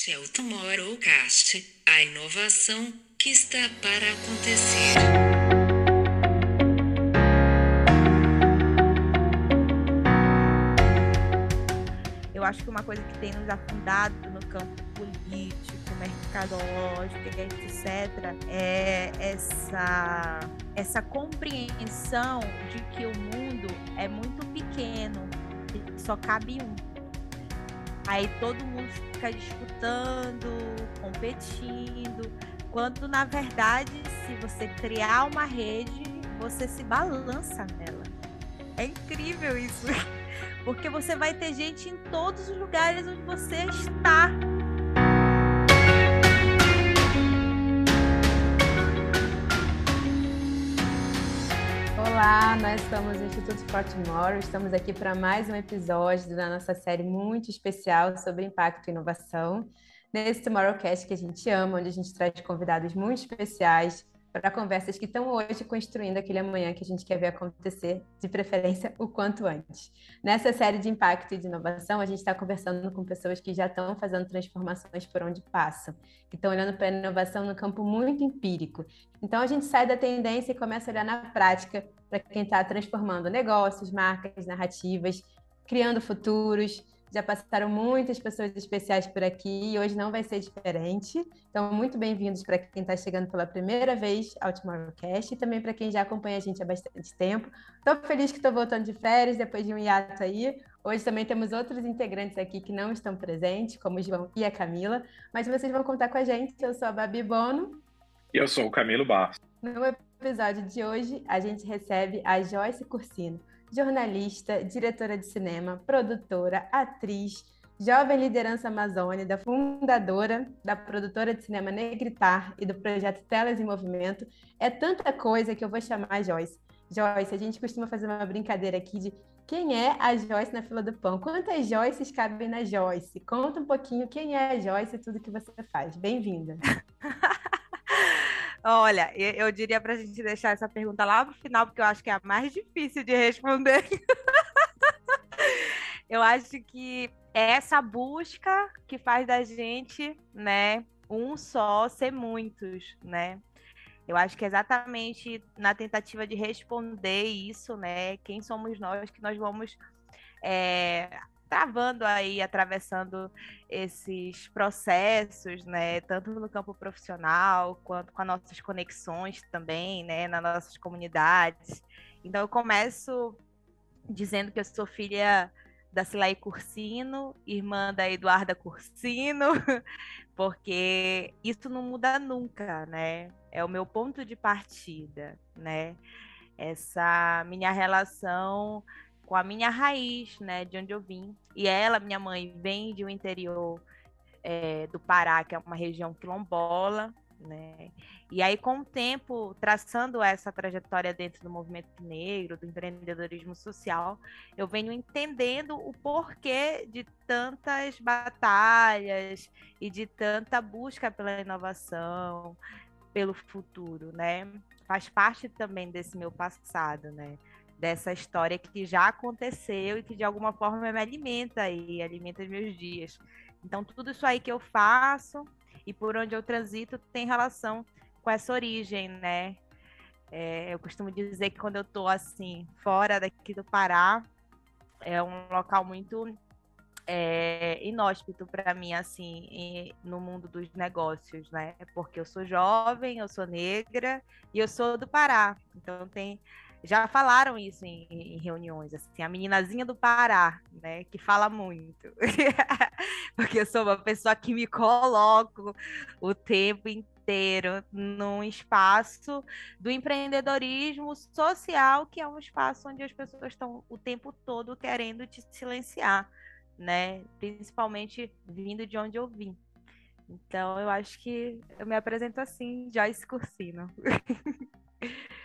Este é o Tomorrowcast, a inovação que está para acontecer. Eu acho que uma coisa que tem nos afundado no campo político, mercadológico, etc., é essa, essa compreensão de que o mundo é muito pequeno só cabe um. Aí todo mundo fica disputando, competindo, quando na verdade, se você criar uma rede, você se balança nela. É incrível isso, porque você vai ter gente em todos os lugares onde você está. Olá, nós somos o Instituto for Tomorrow, estamos aqui para mais um episódio da nossa série muito especial sobre impacto e inovação. Nesse Tomorrowcast que a gente ama, onde a gente traz convidados muito especiais para conversas que estão hoje construindo aquele amanhã que a gente quer ver acontecer, de preferência o quanto antes. Nessa série de impacto e de inovação, a gente está conversando com pessoas que já estão fazendo transformações por onde passam, que estão olhando para a inovação no campo muito empírico. Então a gente sai da tendência e começa a olhar na prática para quem está transformando negócios, marcas, narrativas, criando futuros, já passaram muitas pessoas especiais por aqui e hoje não vai ser diferente. Então, muito bem-vindos para quem está chegando pela primeira vez ao Tomorrowcast e também para quem já acompanha a gente há bastante tempo. Estou feliz que estou voltando de férias depois de um hiato aí. Hoje também temos outros integrantes aqui que não estão presentes, como o João e a Camila, mas vocês vão contar com a gente. Eu sou a Babi Bono. E eu sou o Camilo Barros. No episódio de hoje, a gente recebe a Joyce Cursino jornalista, diretora de cinema, produtora, atriz, jovem liderança amazônica, fundadora da produtora de cinema Negritar e do projeto Telas em Movimento. É tanta coisa que eu vou chamar Joyce. Joyce, a gente costuma fazer uma brincadeira aqui de quem é a Joyce na fila do pão? Quantas Joyces cabem na Joyce? Conta um pouquinho quem é a Joyce e tudo que você faz. Bem-vinda. Olha, eu diria para a gente deixar essa pergunta lá no final, porque eu acho que é a mais difícil de responder. eu acho que é essa busca que faz da gente, né, um só ser muitos, né? Eu acho que é exatamente na tentativa de responder isso, né? Quem somos nós que nós vamos é, travando aí, atravessando esses processos, né, tanto no campo profissional quanto com as nossas conexões também, né, nas nossas comunidades. Então eu começo dizendo que eu sou filha da Cilai Cursino, irmã da Eduarda Cursino, porque isso não muda nunca, né? É o meu ponto de partida, né? Essa minha relação com a minha raiz, né, de onde eu vim. E ela, minha mãe, vem de um interior é, do Pará, que é uma região quilombola, né? E aí, com o tempo, traçando essa trajetória dentro do movimento negro, do empreendedorismo social, eu venho entendendo o porquê de tantas batalhas e de tanta busca pela inovação, pelo futuro, né? Faz parte também desse meu passado, né? Dessa história que já aconteceu e que de alguma forma me alimenta e alimenta os meus dias. Então, tudo isso aí que eu faço e por onde eu transito tem relação com essa origem, né? É, eu costumo dizer que quando eu estou assim, fora daqui do Pará, é um local muito é, inóspito para mim, assim, em, no mundo dos negócios, né? Porque eu sou jovem, eu sou negra e eu sou do Pará. Então, tem já falaram isso em, em, reuniões, assim, a meninazinha do Pará, né, que fala muito. Porque eu sou uma pessoa que me coloco o tempo inteiro num espaço do empreendedorismo social, que é um espaço onde as pessoas estão o tempo todo querendo te silenciar, né, principalmente vindo de onde eu vim. Então, eu acho que eu me apresento assim, Joyce Cursino.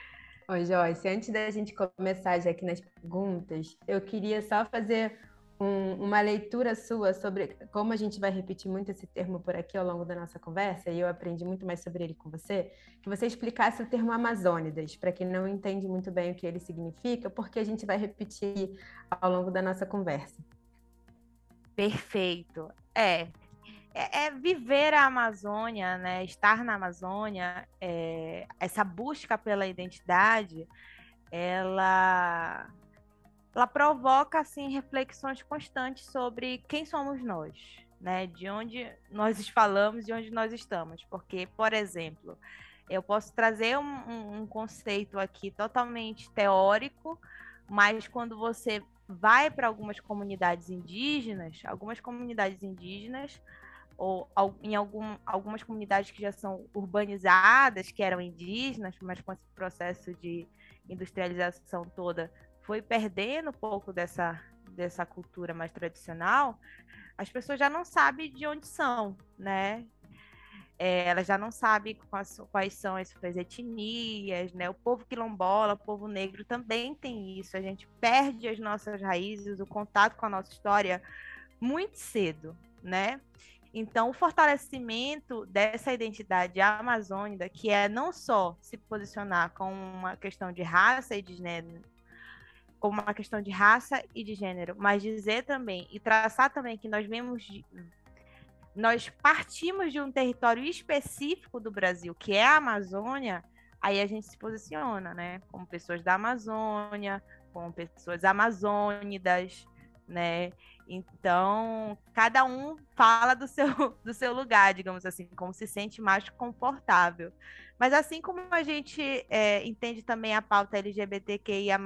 Oi, Joyce, antes da gente começar já aqui nas perguntas, eu queria só fazer um, uma leitura sua sobre como a gente vai repetir muito esse termo por aqui ao longo da nossa conversa, e eu aprendi muito mais sobre ele com você, que você explicasse o termo Amazônidas, para quem não entende muito bem o que ele significa, porque a gente vai repetir ao longo da nossa conversa. Perfeito. É, é, é, viver a Amazônia, né? Estar na Amazônia, é, essa busca pela identidade, ela, ela provoca assim reflexões constantes sobre quem somos nós, né? De onde nós falamos, de onde nós estamos, porque, por exemplo, eu posso trazer um, um conceito aqui totalmente teórico, mas quando você vai para algumas comunidades indígenas, algumas comunidades indígenas, ou em algum, algumas comunidades que já são urbanizadas, que eram indígenas, mas com esse processo de industrialização toda, foi perdendo um pouco dessa, dessa cultura mais tradicional, as pessoas já não sabem de onde são, né? É, ela já não sabe quais, quais, são as suas etnias, né? O povo quilombola, o povo negro também tem isso. A gente perde as nossas raízes, o contato com a nossa história muito cedo, né? Então, o fortalecimento dessa identidade amazônica, que é não só se posicionar com uma questão de raça e de gênero, como uma questão de raça e de gênero, mas dizer também e traçar também que nós vemos nós partimos de um território específico do Brasil, que é a Amazônia, aí a gente se posiciona, né? Como pessoas da Amazônia, como pessoas amazônidas, né? Então, cada um fala do seu, do seu lugar, digamos assim, como se sente mais confortável. Mas assim como a gente é, entende também a pauta LGBTQIA+,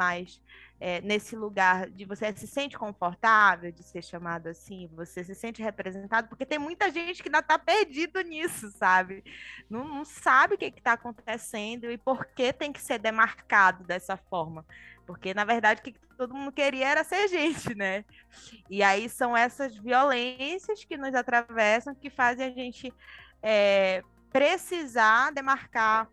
é, nesse lugar de você se sente confortável de ser chamado assim, você se sente representado, porque tem muita gente que ainda está perdido nisso, sabe? Não, não sabe o que está acontecendo e por que tem que ser demarcado dessa forma. Porque, na verdade, o que todo mundo queria era ser gente, né? E aí são essas violências que nos atravessam que fazem a gente é, precisar demarcar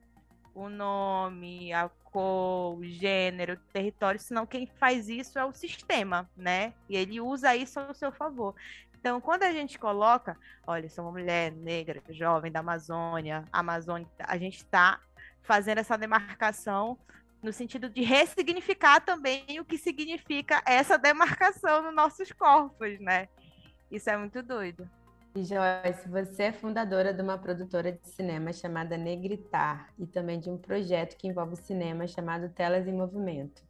o nome, a cor, o gênero, o território, senão quem faz isso é o sistema, né? E ele usa isso ao seu favor. Então, quando a gente coloca, olha, sou uma mulher negra, jovem da Amazônia, Amazônia, a gente está fazendo essa demarcação no sentido de ressignificar também o que significa essa demarcação nos nossos corpos, né? Isso é muito doido. E Joyce, você é fundadora de uma produtora de cinema chamada Negritar e também de um projeto que envolve cinema chamado Telas em Movimento.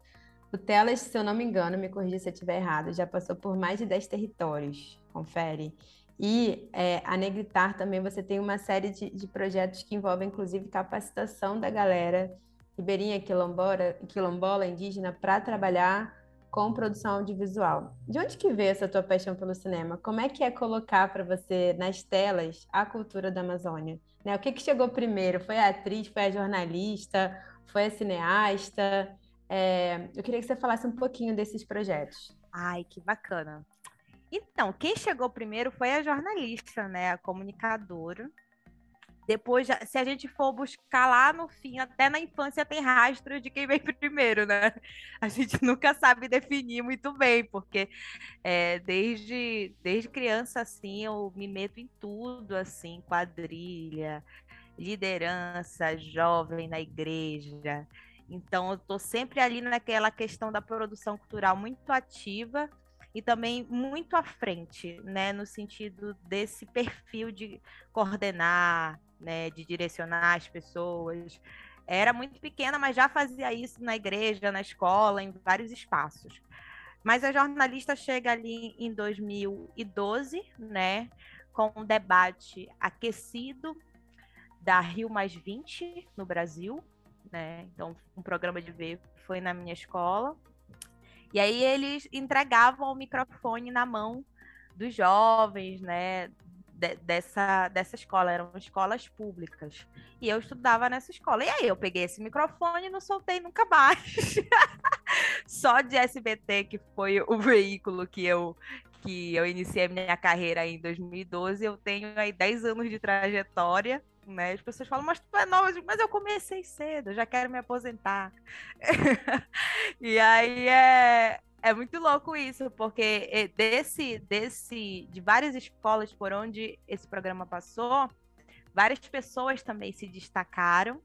O Telas, se eu não me engano, me corrija se eu estiver errado, já passou por mais de 10 territórios, confere. E é, a Negritar também você tem uma série de, de projetos que envolvem, inclusive, capacitação da galera ribeirinha quilombola, indígena para trabalhar com produção audiovisual. De onde que veio essa tua paixão pelo cinema? Como é que é colocar para você nas telas a cultura da Amazônia? Né? O que, que chegou primeiro? Foi a atriz? Foi a jornalista? Foi a cineasta? É, eu queria que você falasse um pouquinho desses projetos. Ai, que bacana. Então, quem chegou primeiro foi a jornalista, né? A comunicadora, depois, se a gente for buscar lá no fim, até na infância tem rastro de quem veio primeiro, né? A gente nunca sabe definir muito bem, porque é, desde, desde criança, assim, eu me meto em tudo, assim, quadrilha, liderança, jovem na igreja. Então, eu estou sempre ali naquela questão da produção cultural muito ativa e também muito à frente, né, no sentido desse perfil de coordenar, né, de direcionar as pessoas. Era muito pequena, mas já fazia isso na igreja, na escola, em vários espaços. Mas a jornalista chega ali em 2012, né, com um debate aquecido da Rio Mais 20 no Brasil, né? Então, um programa de ver foi na minha escola. E aí eles entregavam o microfone na mão dos jovens, né, de, dessa, dessa escola, eram escolas públicas. E eu estudava nessa escola. E aí eu peguei esse microfone e não soltei nunca mais. Só de SBT, que foi o veículo que eu que eu iniciei minha carreira em 2012, eu tenho aí 10 anos de trajetória, né? As pessoas falam, mas tu é nova, mas eu comecei cedo, já quero me aposentar. e aí é, é muito louco isso, porque eh, desse, desse, de várias escolas por onde esse programa passou, várias pessoas também se destacaram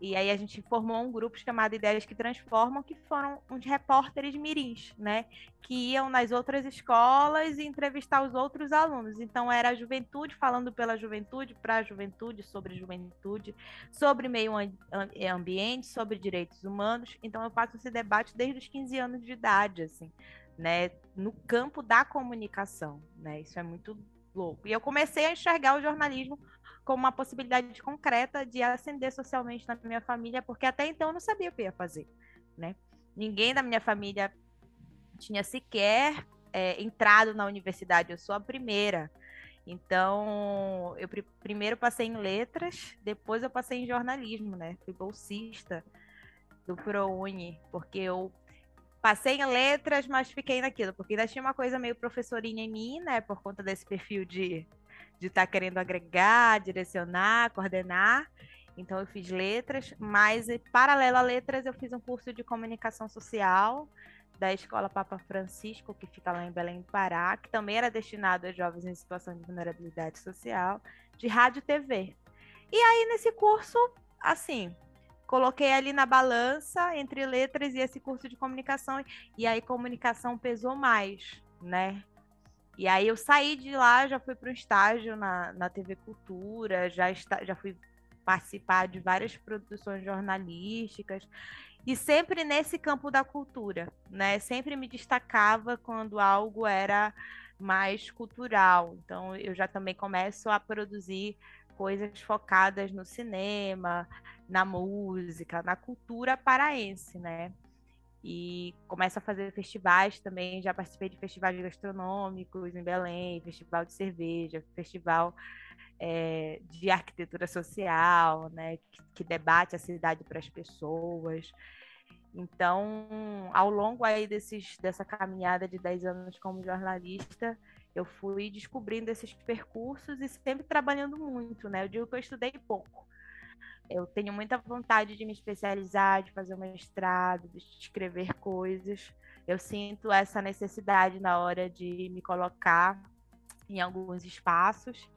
E aí a gente formou um grupo chamado Ideias que Transformam, que foram uns repórteres mirins, né? Que iam nas outras escolas e entrevistar os outros alunos. Então era a juventude falando pela juventude, para a juventude, sobre juventude, sobre meio ambiente, sobre direitos humanos. Então eu faço esse debate desde os 15 anos de idade, assim, né? No campo da comunicação, né? Isso é muito louco. E eu comecei a enxergar o jornalismo como uma possibilidade concreta de ascender socialmente na minha família, porque até então eu não sabia o que ia fazer, né? Ninguém da minha família tinha sequer é, entrado na universidade, eu sou a primeira. Então, eu pr primeiro passei em letras, depois eu passei em jornalismo, né? Fui bolsista do ProUni, porque eu passei em letras, mas fiquei naquilo, porque ainda tinha uma coisa meio professorinha em mim, né? Por conta desse perfil de de estar tá querendo agregar, direcionar, coordenar. Então eu fiz letras, mas paralelo a letras eu fiz um curso de comunicação social da Escola Papa Francisco, que fica lá em Belém do Pará, que também era destinado a jovens em situação de vulnerabilidade social, de rádio e TV. E aí nesse curso, assim, coloquei ali na balança entre letras e esse curso de comunicação, e aí comunicação pesou mais, né? E aí eu saí de lá, já fui para um estágio na, na TV Cultura, já, está, já fui participar de várias produções jornalísticas e sempre nesse campo da cultura, né? Sempre me destacava quando algo era mais cultural. Então eu já também começo a produzir coisas focadas no cinema, na música, na cultura paraense, né? E começo a fazer festivais também. Já participei de festivais gastronômicos em Belém, festival de cerveja, festival é, de arquitetura social, né, que, que debate a cidade para as pessoas. Então, ao longo aí desses, dessa caminhada de 10 anos como jornalista, eu fui descobrindo esses percursos e sempre trabalhando muito, né? Eu digo que eu estudei pouco, eu tenho muita vontade de me especializar, de fazer um mestrado, de escrever coisas. Eu sinto essa necessidade na hora de me colocar em alguns espaços.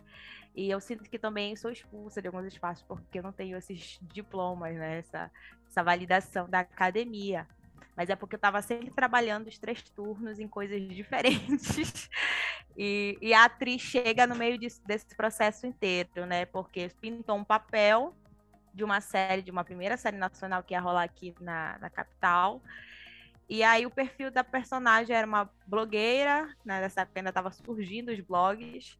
E eu sinto que também sou expulsa de alguns espaços porque eu não tenho esses diplomas, né? Essa, essa validação da academia. Mas é porque eu estava sempre trabalhando os três turnos em coisas diferentes. E, e, a atriz chega no meio desse processo inteiro, né? Porque pintou um papel de uma série, de uma primeira série nacional que ia rolar aqui na, na capital. E aí o perfil da personagem era uma blogueira, né, nessa época ainda estava surgindo os blogs,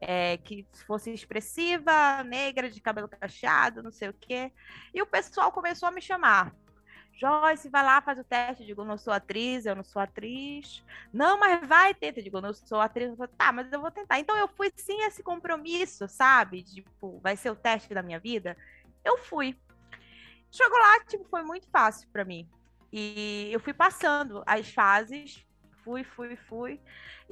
é, que fosse expressiva, negra, de cabelo cacheado, não sei o quê. E o pessoal começou a me chamar. Joyce, vai lá, faz o teste. Eu digo, não sou atriz, eu não sou atriz. Não, mas vai, tenta. Eu digo, não sou atriz. Eu falo, tá, mas eu vou tentar. Então eu fui sim esse compromisso, sabe? Tipo, vai ser o teste da minha vida eu fui. Chegou lá, tipo, foi muito fácil para mim. E eu fui passando as fases, fui, fui, fui.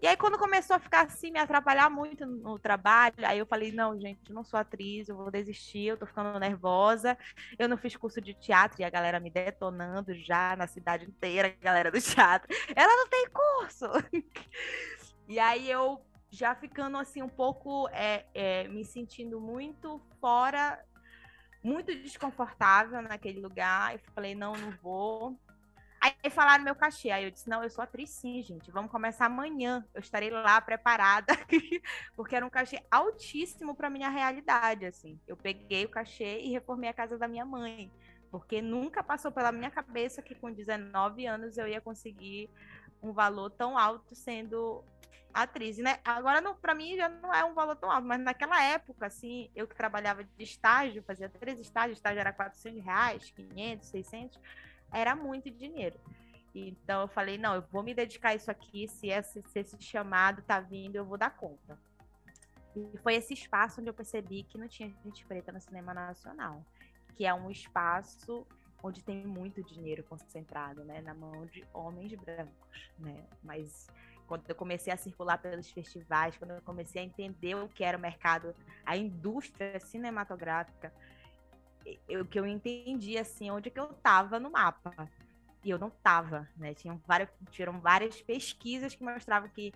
E aí, quando começou a ficar assim, me atrapalhar muito no trabalho, aí eu falei: não, gente, não sou atriz, eu vou desistir, eu tô ficando nervosa. Eu não fiz curso de teatro e a galera me detonando já na cidade inteira, a galera do teatro. Ela não tem curso! e aí eu já ficando assim, um pouco é, é, me sentindo muito fora muito desconfortável naquele lugar. Eu falei, não, não vou. Aí falaram meu cachê. Aí eu disse, não, eu sou atriz sim, gente. Vamos começar amanhã. Eu estarei lá preparada, porque era um cachê altíssimo para minha realidade, assim. Eu peguei o cachê e reformei a casa da minha mãe, porque nunca passou pela minha cabeça que com 19 anos eu ia conseguir um valor tão alto sendo atriz, né? Agora, para mim, já não é um valor tão alto, mas naquela época, assim, eu que trabalhava de estágio, fazia três estágios, estágio era 400 reais, 500, 600, era muito dinheiro. Então, eu falei, não, eu vou me dedicar a isso aqui, se esse, se esse chamado tá vindo, eu vou dar conta. E foi esse espaço onde eu percebi que não tinha gente preta no cinema nacional, que é um espaço onde tem muito dinheiro concentrado, né, na mão de homens brancos, né, mas quando eu comecei a circular pelos festivais, quando eu comecei a entender o que era o mercado, a indústria cinematográfica, o que eu entendi assim, onde que eu estava no mapa. E eu não estava, né? Tinham várias, tiveram várias pesquisas que mostravam que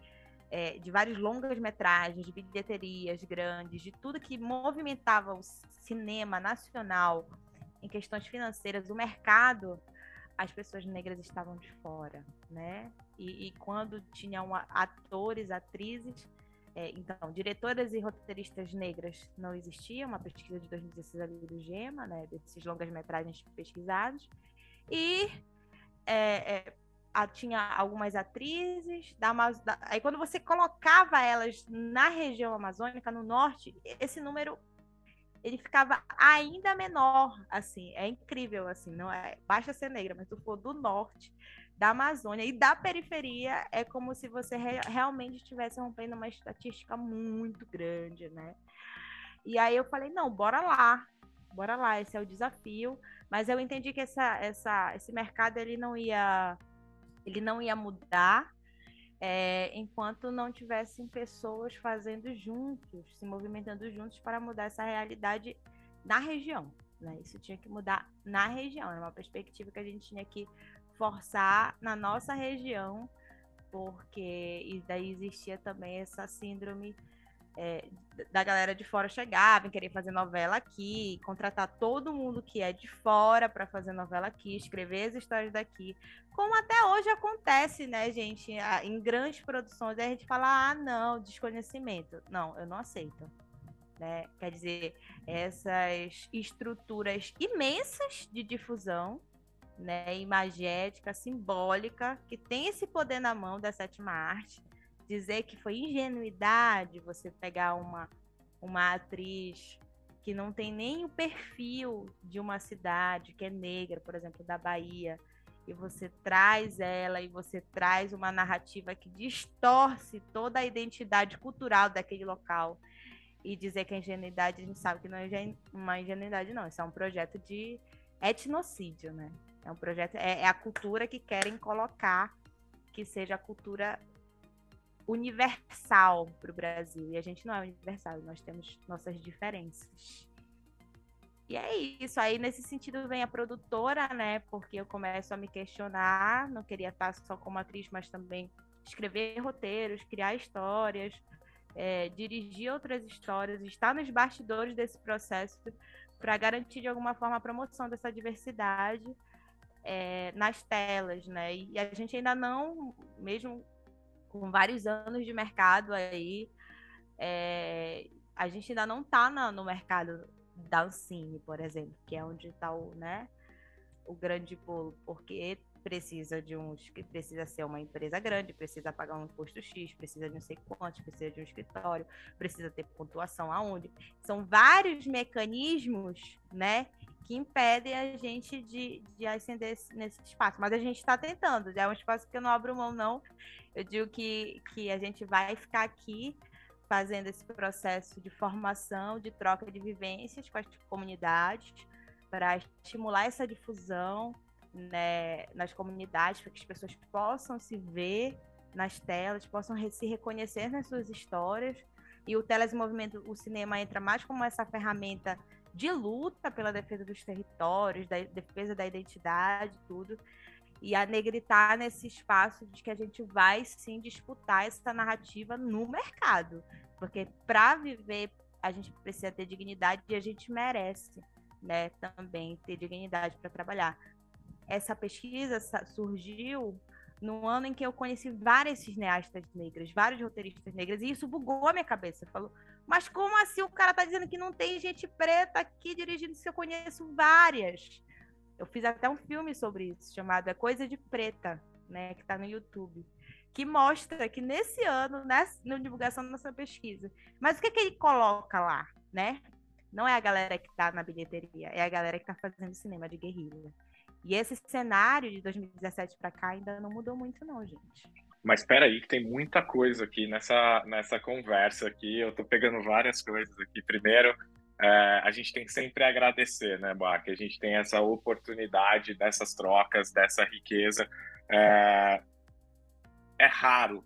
é, de várias longas metragens, de bilheterias grandes, de tudo que movimentava o cinema nacional em questões financeiras, o mercado, as pessoas negras estavam de fora, né? E, e quando tinham atores, atrizes, é, então, diretoras e roteiristas negras não existiam, uma pesquisa de 2016 ali do GEMA, né, desses longas-metragens pesquisados, e é, é, a, tinha algumas atrizes, da, da, aí quando você colocava elas na região amazônica, no norte, esse número ele ficava ainda menor, assim, é incrível, assim, não é, basta ser negra, mas tu for do norte, da Amazônia e da periferia, é como se você re realmente estivesse rompendo uma estatística muito grande, né? E aí eu falei, não, bora lá, bora lá, esse é o desafio, mas eu entendi que essa, essa, esse mercado ele não ia ele não ia mudar é, enquanto não tivessem pessoas fazendo juntos, se movimentando juntos para mudar essa realidade na região. Né? Isso tinha que mudar na região, era uma perspectiva que a gente tinha que forçar na nossa região, porque daí existia também essa síndrome é, da galera de fora chegar, vem querer fazer novela aqui, contratar todo mundo que é de fora para fazer novela aqui, escrever as histórias daqui, como até hoje acontece, né, gente, em grandes produções, a gente fala, ah, não, desconhecimento. Não, eu não aceito. Né? Quer dizer, essas estruturas imensas de difusão, né, imagética, simbólica, que tem esse poder na mão da sétima arte, dizer que foi ingenuidade você pegar uma, uma atriz que não tem nem o perfil de uma cidade que é negra, por exemplo, da Bahia, e você traz ela e você traz uma narrativa que distorce toda a identidade cultural daquele local e dizer que a ingenuidade, a gente sabe que não é uma ingenuidade, não. Isso é um projeto de etnocídio, né? É um projeto, é, é a cultura que querem colocar que seja a cultura universal para o Brasil. E a gente não é universal, nós temos nossas diferenças. E é isso. Aí, nesse sentido, vem a produtora, né? Porque eu começo a me questionar. Não queria estar só como atriz, mas também escrever roteiros, criar histórias, é, dirigir outras histórias, estar nos bastidores desse processo para garantir, de alguma forma, a promoção dessa diversidade é, nas telas, né? E a gente ainda não, mesmo com vários anos de mercado aí, é, a gente ainda não está no mercado da Ancine, por exemplo, que é onde está o, né, o grande pulo, porque precisa de um precisa ser uma empresa grande, precisa pagar um imposto X, precisa de não sei quantos, precisa de um escritório, precisa ter pontuação aonde. São vários mecanismos, né, que impedem a gente de, de ascender nesse espaço. Mas a gente está tentando, é um espaço que eu não abro mão, não. Eu digo que, que a gente vai ficar aqui fazendo esse processo de formação, de troca de vivências com as comunidades, para estimular essa difusão né, nas comunidades, para que as pessoas possam se ver nas telas, possam se reconhecer nas suas histórias. E o Telemovimento, o cinema entra mais como essa ferramenta de luta pela defesa dos territórios, da defesa da identidade, tudo. E a negritar nesse espaço de que a gente vai sim disputar essa narrativa no mercado. Porque para viver, a gente precisa ter dignidade e a gente merece né, também ter dignidade para trabalhar. Essa pesquisa surgiu no ano em que eu conheci várias cineastas negras, vários roteiristas negras, e isso bugou a minha cabeça. Falou, mas como assim o cara tá dizendo que não tem gente preta aqui dirigindo se eu conheço várias? Eu fiz até um filme sobre isso, chamado É Coisa de Preta, né, que tá no YouTube, que mostra que nesse ano, nessa, na divulgação da nossa pesquisa, mas o que, que ele coloca lá, né? Não é a galera que tá na bilheteria, é a galera que tá fazendo cinema de guerrilha. E esse cenário de 2017 para cá ainda não mudou muito, não, gente. Mas espera aí, que tem muita coisa aqui nessa, nessa conversa aqui. Eu estou pegando várias coisas aqui. Primeiro, é, a gente tem que sempre agradecer, né, Bach? A gente tem essa oportunidade dessas trocas, dessa riqueza. É, é raro,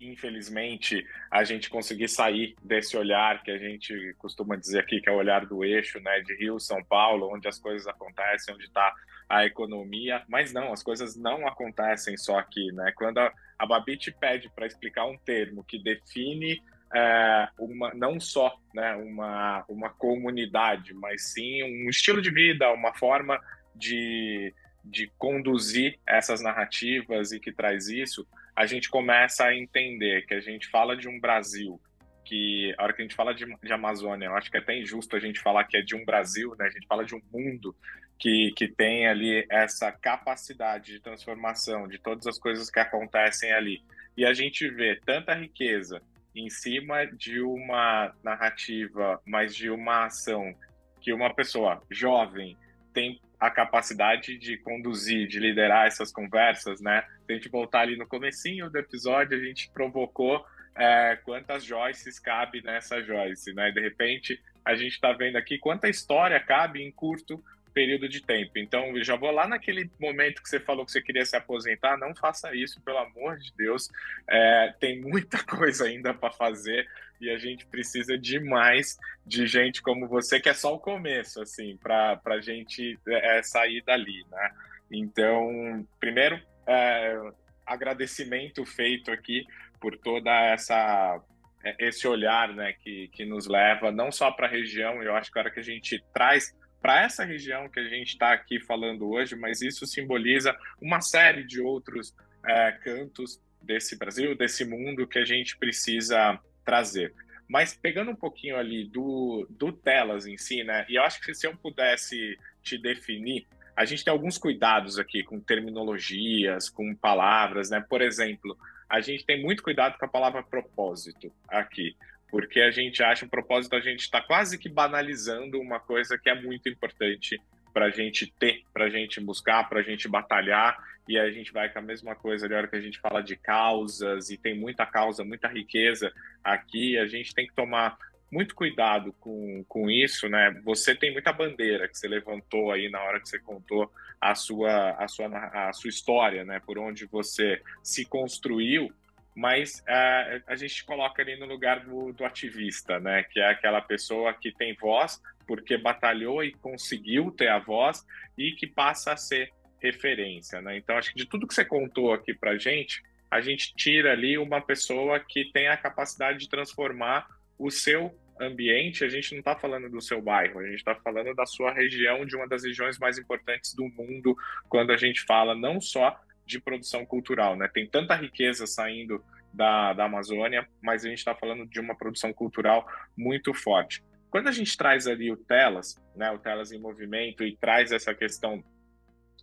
infelizmente, a gente conseguir sair desse olhar que a gente costuma dizer aqui, que é o olhar do eixo, né, de Rio, São Paulo, onde as coisas acontecem, onde está a economia, mas não, as coisas não acontecem só aqui, né? Quando a, a Babi te pede para explicar um termo que define é, uma, não só né, uma, uma comunidade, mas sim um estilo de vida, uma forma de, de conduzir essas narrativas e que traz isso, a gente começa a entender que a gente fala de um Brasil que a hora que a gente fala de, de Amazônia, eu acho que é até injusto a gente falar que é de um Brasil, né? A gente fala de um mundo que, que tem ali essa capacidade de transformação de todas as coisas que acontecem ali. E a gente vê tanta riqueza em cima de uma narrativa, mas de uma ação que uma pessoa jovem tem a capacidade de conduzir, de liderar essas conversas, né? Se a gente voltar ali no comecinho do episódio, a gente provocou é, quantas Joyces cabe nessa Joyce, né? De repente, a gente está vendo aqui quanta história cabe em curto período de tempo. Então, já vou lá naquele momento que você falou que você queria se aposentar, não faça isso, pelo amor de Deus. É, tem muita coisa ainda para fazer e a gente precisa demais de gente como você, que é só o começo, assim, para a gente é, sair dali, né? Então, primeiro, é, agradecimento feito aqui por toda essa é, esse olhar, né, que, que nos leva não só para a região, eu acho que a hora que a gente traz para essa região que a gente está aqui falando hoje, mas isso simboliza uma série de outros é, cantos desse Brasil, desse mundo que a gente precisa trazer. Mas pegando um pouquinho ali do, do Telas em si, né? E eu acho que se eu pudesse te definir, a gente tem alguns cuidados aqui com terminologias, com palavras, né? Por exemplo, a gente tem muito cuidado com a palavra propósito aqui porque a gente acha o propósito, a gente está quase que banalizando uma coisa que é muito importante para a gente ter, para a gente buscar, para a gente batalhar, e a gente vai com a mesma coisa na hora que a gente fala de causas, e tem muita causa, muita riqueza aqui, a gente tem que tomar muito cuidado com, com isso, né? Você tem muita bandeira que você levantou aí na hora que você contou a sua, a sua, a sua história, né? Por onde você se construiu, mas uh, a gente coloca ali no lugar do, do, ativista, né? Que é aquela pessoa que tem voz porque batalhou e conseguiu ter a voz e que passa a ser referência, né? Então acho que de tudo que você contou aqui para gente, a gente tira ali uma pessoa que tem a capacidade de transformar o seu ambiente. A gente não está falando do seu bairro, a gente está falando da sua região, de uma das regiões mais importantes do mundo, quando a gente fala não só de produção cultural, né? Tem tanta riqueza saindo da, da Amazônia, mas a gente está falando de uma produção cultural muito forte. Quando a gente traz ali o Telas, né, o Telas em movimento, e traz essa questão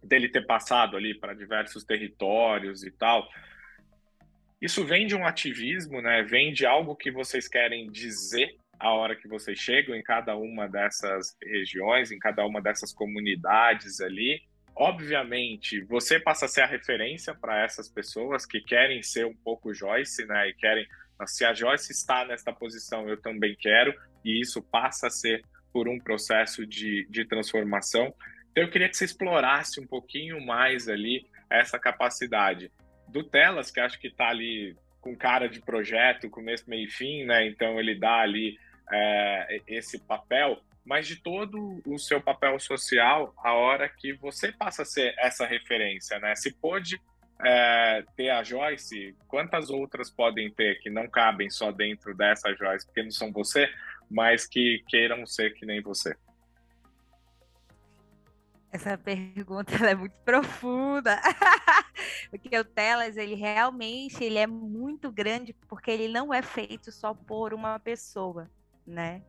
dele ter passado ali para diversos territórios e tal, isso vem de um ativismo, né? Vem de algo que vocês querem dizer a hora que vocês chegam em cada uma dessas regiões, em cada uma dessas comunidades ali, Obviamente, você passa a ser a referência para essas pessoas que querem ser um pouco Joyce, né? E querem, se a Joyce está nesta posição, eu também quero, e isso passa a ser por um processo de, de transformação. Então, eu queria que você explorasse um pouquinho mais ali essa capacidade do Telas, que acho que está ali com cara de projeto, começo, meio e fim, né? Então, ele dá ali é, esse papel mas de todo o seu papel social a hora que você passa a ser essa referência, né? Se pôde é, ter a Joyce, quantas outras podem ter que não cabem só dentro dessa Joyce, porque não são você, mas que queiram ser que nem você? Essa pergunta é muito profunda, porque o Telas ele realmente ele é muito grande porque ele não é feito só por uma pessoa, né?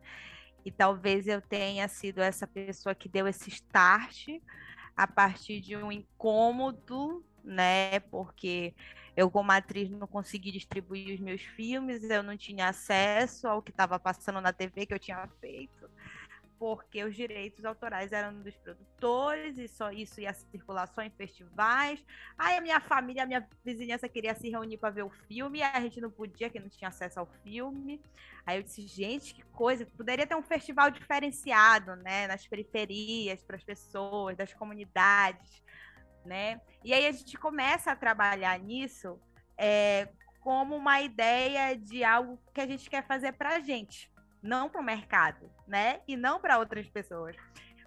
E talvez eu tenha sido essa pessoa que deu esse start a partir de um incômodo, né? Porque eu, como atriz, não consegui distribuir os meus filmes, eu não tinha acesso ao que estava passando na TV que eu tinha feito porque os direitos autorais eram dos produtores e só isso ia circular só em festivais. Aí a minha família, a minha vizinhança queria se reunir para ver o filme, a gente não podia, que não tinha acesso ao filme. Aí eu disse, gente, que coisa, poderia ter um festival diferenciado, né, nas periferias, para as pessoas, das comunidades, né? E aí a gente começa a trabalhar nisso é, como uma ideia de algo que a gente quer fazer para a gente não para o mercado, né? E não para outras pessoas.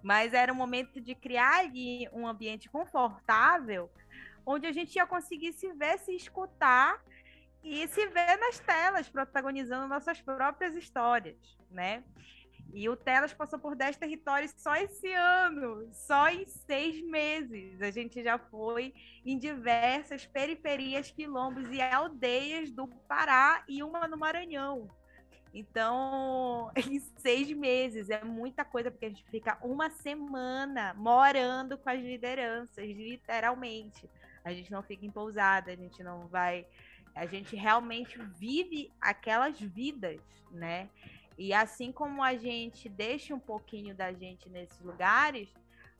Mas era um momento de criar ali um ambiente confortável, onde a gente ia conseguir se ver, se escutar e se vê nas telas, protagonizando nossas próprias histórias, né? E o Telas passou por 10 territórios só esse ano, só em seis meses. A gente já foi em diversas periferias, quilombos e aldeias do Pará e uma no Maranhão. Então, em seis meses é muita coisa, porque a gente fica uma semana morando com as lideranças, literalmente. A gente não fica em pousada, a gente não vai. A gente realmente vive aquelas vidas, né? E assim como a gente deixa um pouquinho da gente nesses lugares,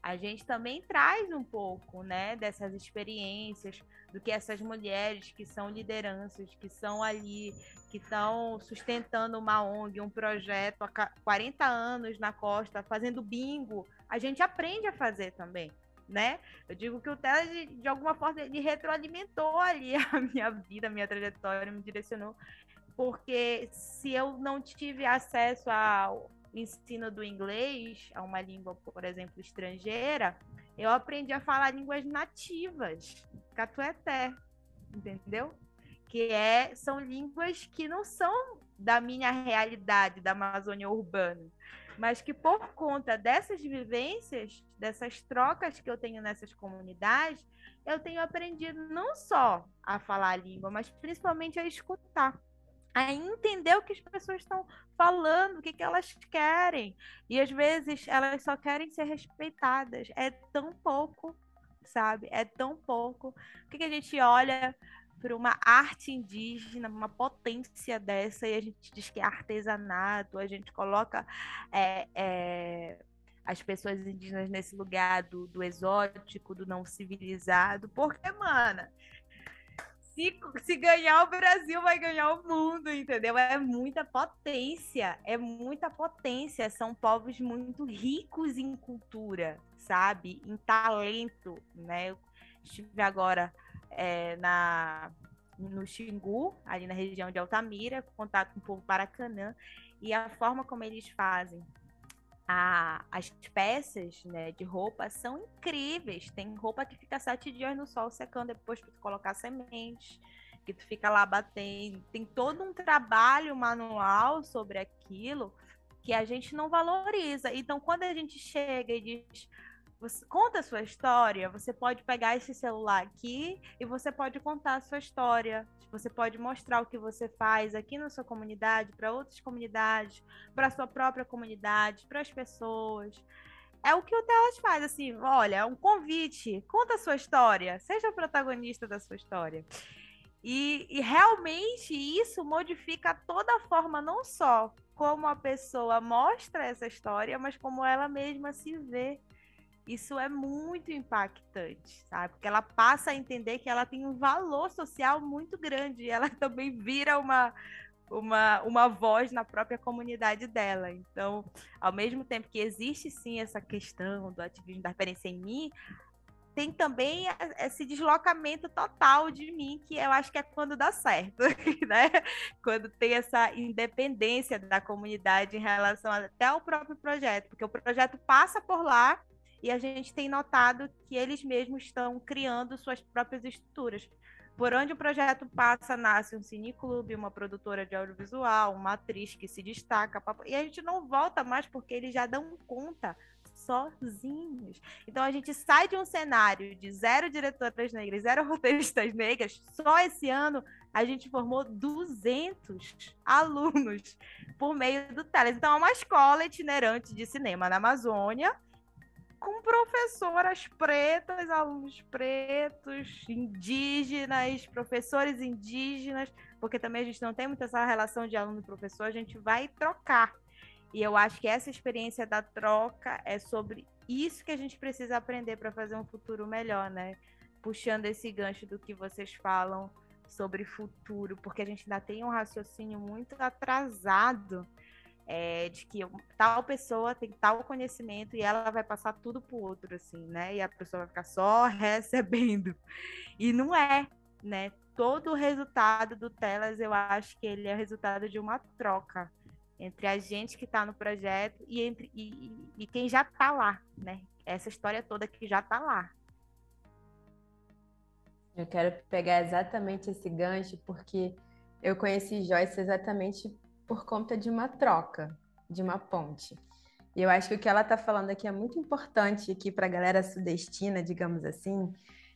a gente também traz um pouco, né, dessas experiências, do que essas mulheres que são lideranças, que são ali, que estão sustentando uma ONG, um projeto há 40 anos na costa, fazendo bingo, a gente aprende a fazer também, né? Eu digo que o Teles, de, de alguma forma, ele retroalimentou ali a minha vida, a minha trajetória, me direcionou, porque se eu não tive acesso ao ensino do inglês, a uma língua, por exemplo, estrangeira, eu aprendi a falar línguas nativas, catueté, entendeu? Que é, são línguas que não são da minha realidade da Amazônia urbana, mas que por conta dessas vivências, dessas trocas que eu tenho nessas comunidades, eu tenho aprendido não só a falar a língua, mas principalmente a escutar a entender o que as pessoas estão falando, o que, que elas querem. E às vezes elas só querem ser respeitadas. É tão pouco, sabe? É tão pouco. O que, que a gente olha para uma arte indígena, uma potência dessa, e a gente diz que é artesanato, a gente coloca é, é, as pessoas indígenas nesse lugar do, do exótico, do não civilizado, porque, mana, se, se ganhar o Brasil, vai ganhar o mundo, entendeu? É muita potência, é muita potência. São povos muito ricos em cultura, sabe? Em talento, né? Eu estive agora é, na, no Xingu, ali na região de Altamira, contato com o povo Paracanã, e a forma como eles fazem a, as peças né, de roupa são incríveis. Tem roupa que fica sete dias no sol secando depois que tu colocar sementes, que tu fica lá batendo. Tem todo um trabalho manual sobre aquilo que a gente não valoriza. Então, quando a gente chega e diz você conta a sua história, você pode pegar esse celular aqui e você pode contar a sua história. Você pode mostrar o que você faz aqui na sua comunidade, para outras comunidades, para sua própria comunidade, para as pessoas. É o que o Telas faz, assim, olha, é um convite, conta a sua história, seja o protagonista da sua história. E, e realmente isso modifica toda a forma, não só como a pessoa mostra essa história, mas como ela mesma se vê isso é muito impactante, sabe? Porque ela passa a entender que ela tem um valor social muito grande e ela também vira uma, uma, uma voz na própria comunidade dela. Então, ao mesmo tempo que existe sim essa questão do ativismo da referência em mim, tem também esse deslocamento total de mim, que eu acho que é quando dá certo, né? Quando tem essa independência da comunidade em relação até ao próprio projeto, porque o projeto passa por lá e a gente tem notado que eles mesmos estão criando suas próprias estruturas. Por onde o projeto passa, nasce um cineclube, uma produtora de audiovisual, uma atriz que se destaca, e a gente não volta mais porque eles já dão conta sozinhos. Então a gente sai de um cenário de zero diretoras negras, zero roteiristas negras. Só esse ano a gente formou 200 alunos por meio do Teles. Então é uma escola itinerante de cinema na Amazônia com professoras pretas, alunos pretos, indígenas, professores indígenas, porque também a gente não tem muita essa relação de aluno e professor, a gente vai trocar. E eu acho que essa experiência da troca é sobre isso que a gente precisa aprender para fazer um futuro melhor, né? Puxando esse gancho do que vocês falam sobre futuro, porque a gente ainda tem um raciocínio muito atrasado é, de que tal pessoa tem tal conhecimento e ela vai passar tudo pro outro, assim, né? E a pessoa vai ficar só recebendo. E não é, né? Todo o resultado do Telas, eu acho que ele é resultado de uma troca entre a gente que está no projeto e, entre, e, e quem já está lá, né? Essa história toda que já está lá. Eu quero pegar exatamente esse gancho, porque eu conheci Joyce exatamente por conta de uma troca, de uma ponte. E eu acho que o que ela está falando aqui é muito importante aqui para a galera sudestina, digamos assim,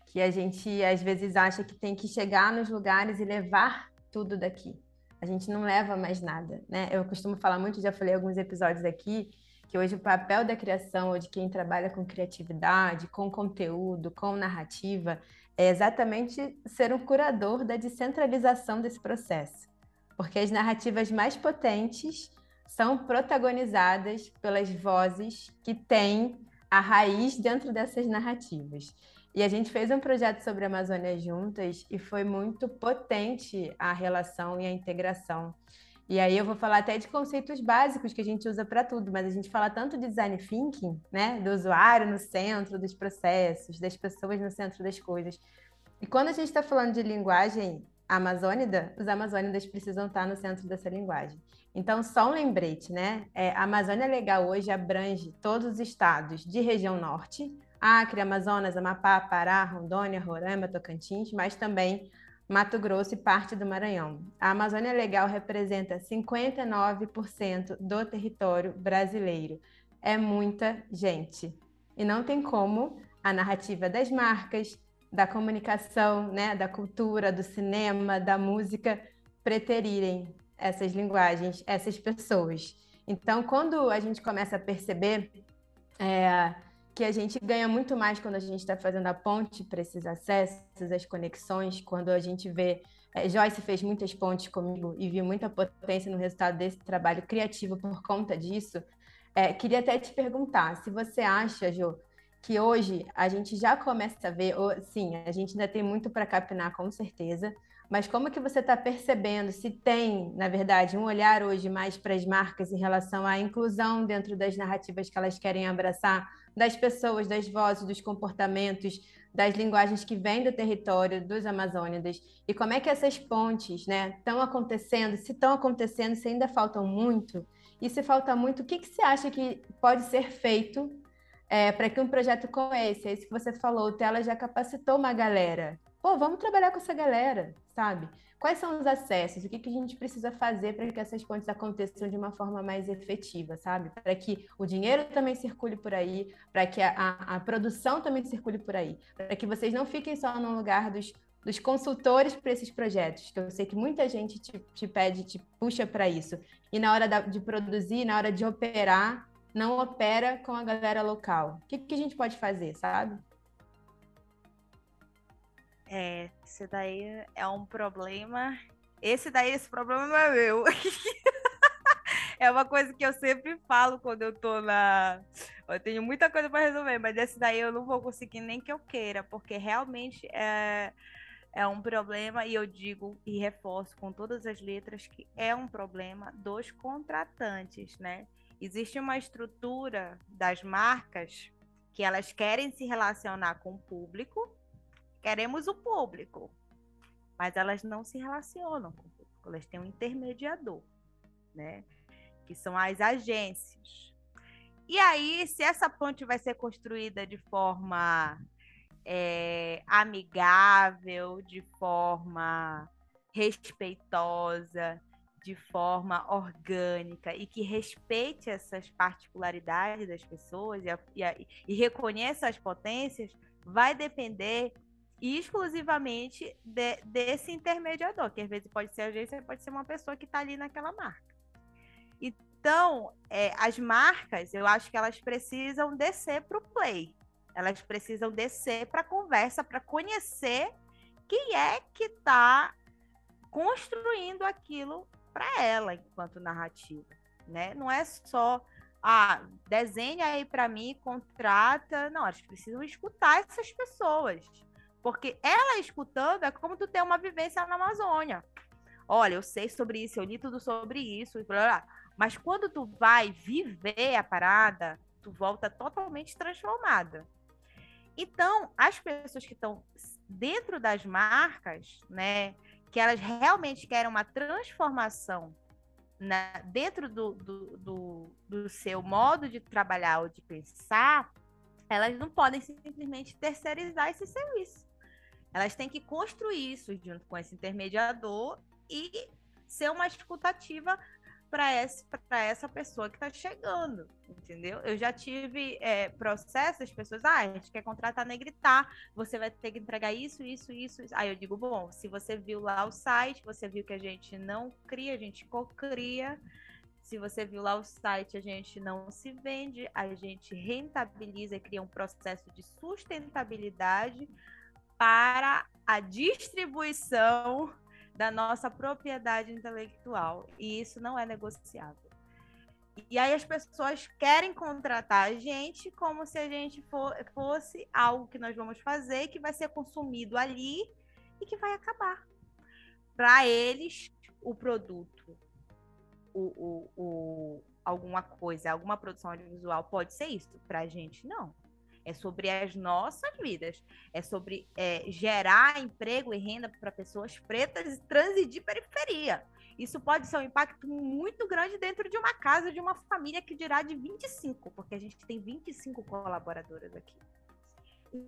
que a gente às vezes acha que tem que chegar nos lugares e levar tudo daqui. A gente não leva mais nada, né? Eu costumo falar muito, já falei alguns episódios aqui, que hoje o papel da criação ou de quem trabalha com criatividade, com conteúdo, com narrativa, é exatamente ser um curador da descentralização desse processo. Porque as narrativas mais potentes são protagonizadas pelas vozes que têm a raiz dentro dessas narrativas. E a gente fez um projeto sobre a Amazônia juntas e foi muito potente a relação e a integração. E aí eu vou falar até de conceitos básicos que a gente usa para tudo, mas a gente fala tanto de design thinking, né, do usuário no centro dos processos, das pessoas no centro das coisas. E quando a gente está falando de linguagem amazônida, os amazônidas precisam estar no centro dessa linguagem. Então, só um lembrete, né? É, a Amazônia Legal hoje abrange todos os estados de região norte, Acre, Amazonas, Amapá, Pará, Rondônia, Roraima, Tocantins, mas também Mato Grosso e parte do Maranhão. A Amazônia Legal representa 59% do território brasileiro. É muita gente. E não tem como a narrativa das marcas, da comunicação, né, da cultura, do cinema, da música preterirem essas linguagens, essas pessoas. Então, quando a gente começa a perceber é, que a gente ganha muito mais quando a gente está fazendo a ponte para esses acessos, as conexões, quando a gente vê. É, Joyce fez muitas pontes comigo e viu muita potência no resultado desse trabalho criativo por conta disso. É, queria até te perguntar se você acha, Jo, que hoje a gente já começa a ver, ou, sim, a gente ainda tem muito para capinar, com certeza, mas como que você está percebendo se tem, na verdade, um olhar hoje mais para as marcas em relação à inclusão dentro das narrativas que elas querem abraçar, das pessoas, das vozes, dos comportamentos, das linguagens que vêm do território dos amazônidas, e como é que essas pontes estão né, acontecendo, se estão acontecendo, se ainda faltam muito, e se falta muito, o que, que você acha que pode ser feito é, para que um projeto como esse, esse que você falou, o Tela já capacitou uma galera, pô, vamos trabalhar com essa galera, sabe? Quais são os acessos? O que, que a gente precisa fazer para que essas pontes aconteçam de uma forma mais efetiva, sabe? Para que o dinheiro também circule por aí, para que a, a, a, produção também circule por aí, para que vocês não fiquem só no lugar dos, dos consultores para esses projetos, que eu sei que muita gente te, te pede, te puxa para isso. E na hora da, de produzir, na hora de operar, não opera com a galera local. O que, que a gente pode fazer, sabe? É, esse daí é um problema. Esse daí, esse problema não é meu. é uma coisa que eu sempre falo quando eu tô na. Eu tenho muita coisa para resolver, mas esse daí eu não vou conseguir nem que eu queira, porque realmente é, é um problema, e eu digo e reforço com todas as letras que é um problema dos contratantes, né? Existe uma estrutura das marcas que elas querem se relacionar com o público queremos o público, mas elas não se relacionam com o público, elas têm um intermediador, né? Que são as agências. E aí, se essa ponte vai ser construída de forma é, amigável, de forma respeitosa, de forma orgânica e que respeite essas particularidades das pessoas e, a, e, a, e reconheça as potências, vai depender exclusivamente de, desse intermediador, que às vezes pode ser agência, pode ser uma pessoa que está ali naquela marca. Então, é, as marcas, eu acho que elas precisam descer para o play. Elas precisam descer para a conversa, para conhecer quem é que está construindo aquilo para ela enquanto narrativa, né? Não é só ah, desenha aí para mim, contrata. Não, elas precisam escutar essas pessoas. Porque ela escutando é como tu ter uma vivência na Amazônia. Olha, eu sei sobre isso, eu li tudo sobre isso, blá, blá. mas quando tu vai viver a parada, tu volta totalmente transformada. Então, as pessoas que estão dentro das marcas, né, que elas realmente querem uma transformação na, dentro do, do, do, do seu modo de trabalhar ou de pensar, elas não podem simplesmente terceirizar esse serviço. Elas têm que construir isso junto com esse intermediador e ser uma escutativa para essa, pessoa que está chegando, entendeu? Eu já tive é, processos, as pessoas, ah, a gente quer contratar negritar, você vai ter que entregar isso, isso, isso. Aí eu digo, bom, se você viu lá o site, você viu que a gente não cria, a gente co-cria. Se você viu lá o site, a gente não se vende, a gente rentabiliza e cria um processo de sustentabilidade para a distribuição da nossa propriedade intelectual. E isso não é negociável. E aí as pessoas querem contratar a gente como se a gente for, fosse algo que nós vamos fazer, que vai ser consumido ali e que vai acabar. Para eles, o produto, o, o, o, alguma coisa, alguma produção audiovisual pode ser isso. Para a gente, não é sobre as nossas vidas, é sobre é, gerar emprego e renda para pessoas pretas e trans de periferia. Isso pode ser um impacto muito grande dentro de uma casa, de uma família que dirá de 25, porque a gente tem 25 colaboradoras aqui.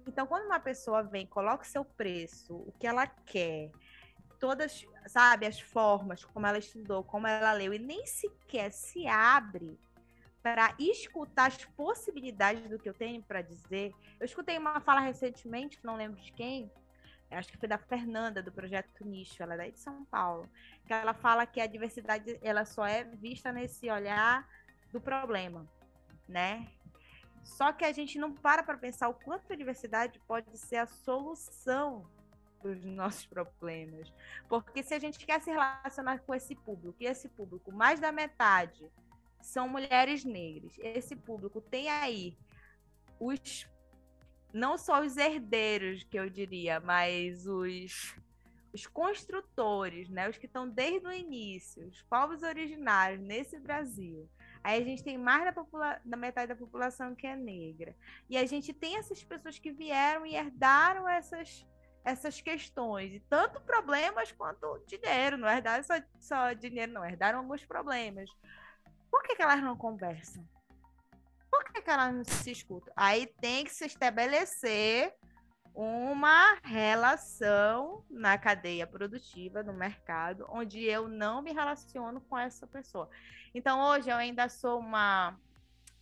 Então, quando uma pessoa vem, coloca o seu preço, o que ela quer, todas, sabe, as formas, como ela estudou, como ela leu, e nem sequer se abre para escutar as possibilidades do que eu tenho para dizer. Eu escutei uma fala recentemente, não lembro de quem, acho que foi da Fernanda do projeto Nicho, ela é daí de São Paulo, que ela fala que a diversidade ela só é vista nesse olhar do problema, né? Só que a gente não para para pensar o quanto a diversidade pode ser a solução dos nossos problemas. Porque se a gente quer se relacionar com esse público, e esse público, mais da metade são mulheres negras. Esse público tem aí os não só os herdeiros, que eu diria, mas os os construtores, né, os que estão desde o início, os povos originários nesse Brasil. Aí a gente tem mais da, popula da metade da população que é negra. E a gente tem essas pessoas que vieram e herdaram essas, essas questões, e tanto problemas quanto dinheiro, não herdaram só, só dinheiro, não, herdaram alguns problemas. Por que, que elas não conversam? Por que, que elas não se escutam? Aí tem que se estabelecer uma relação na cadeia produtiva, no mercado, onde eu não me relaciono com essa pessoa. Então, hoje eu ainda sou uma.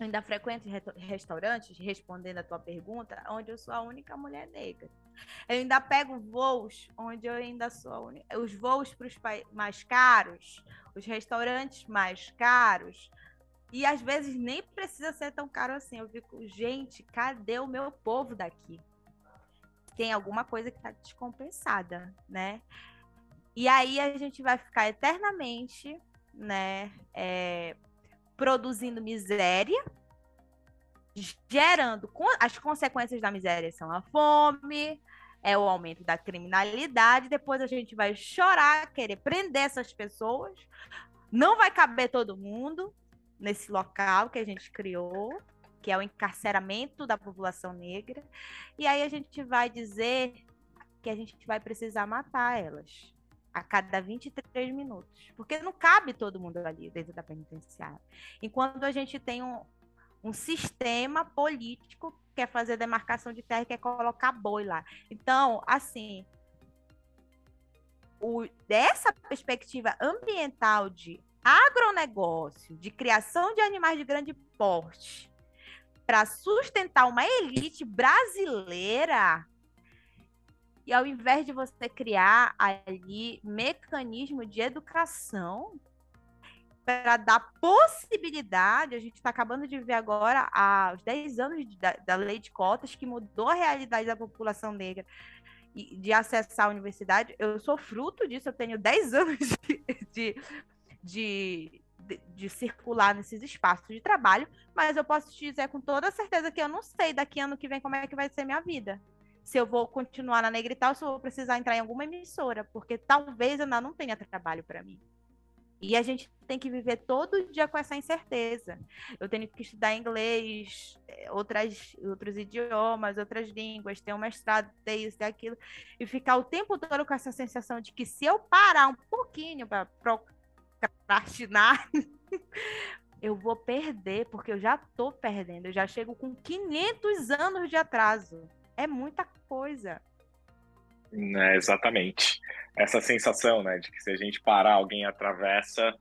Ainda frequento restaurantes, respondendo a tua pergunta, onde eu sou a única mulher negra. Eu ainda pego voos onde eu ainda sou única. Os voos para os mais caros, os restaurantes mais caros. E às vezes nem precisa ser tão caro assim. Eu fico, gente, cadê o meu povo daqui? Tem alguma coisa que está descompensada, né? E aí a gente vai ficar eternamente, né, é, produzindo miséria, gerando as consequências da miséria são a fome, é o aumento da criminalidade. Depois a gente vai chorar, querer prender essas pessoas. Não vai caber todo mundo nesse local que a gente criou, que é o encarceramento da população negra. E aí a gente vai dizer que a gente vai precisar matar elas a cada 23 minutos, porque não cabe todo mundo ali dentro da penitenciária. Enquanto a gente tem um, um sistema político quer fazer demarcação de terra, quer colocar boi lá. Então, assim, o, dessa perspectiva ambiental de agronegócio, de criação de animais de grande porte, para sustentar uma elite brasileira, e ao invés de você criar ali mecanismo de educação, para dar possibilidade, a gente está acabando de ver agora, aos 10 anos de, da, da, lei de cotas, que mudou a realidade da população negra de acessar a universidade. Eu sou fruto disso, eu tenho 10 anos de, de, de, de circular nesses espaços de trabalho, mas eu posso te dizer com toda certeza que eu não sei daqui ano que vem como é que vai ser minha vida se eu vou continuar na Negrital, se eu vou precisar entrar em alguma emissora, porque talvez eu não tenha trabalho para mim. E a gente tem que viver todo dia com essa incerteza. Eu tenho que estudar inglês, eh, outras, outros idiomas, outras línguas, ter um mestrado, ter isso, ter aquilo, e ficar o tempo todo com essa sensação de que se eu parar um pouquinho para procrastinar, eu vou perder, porque eu já estou perdendo, eu já chego com 500 anos de atraso. É muita coisa. É, exatamente. Essa sensação, né, de que se a gente parar, alguém atravessa.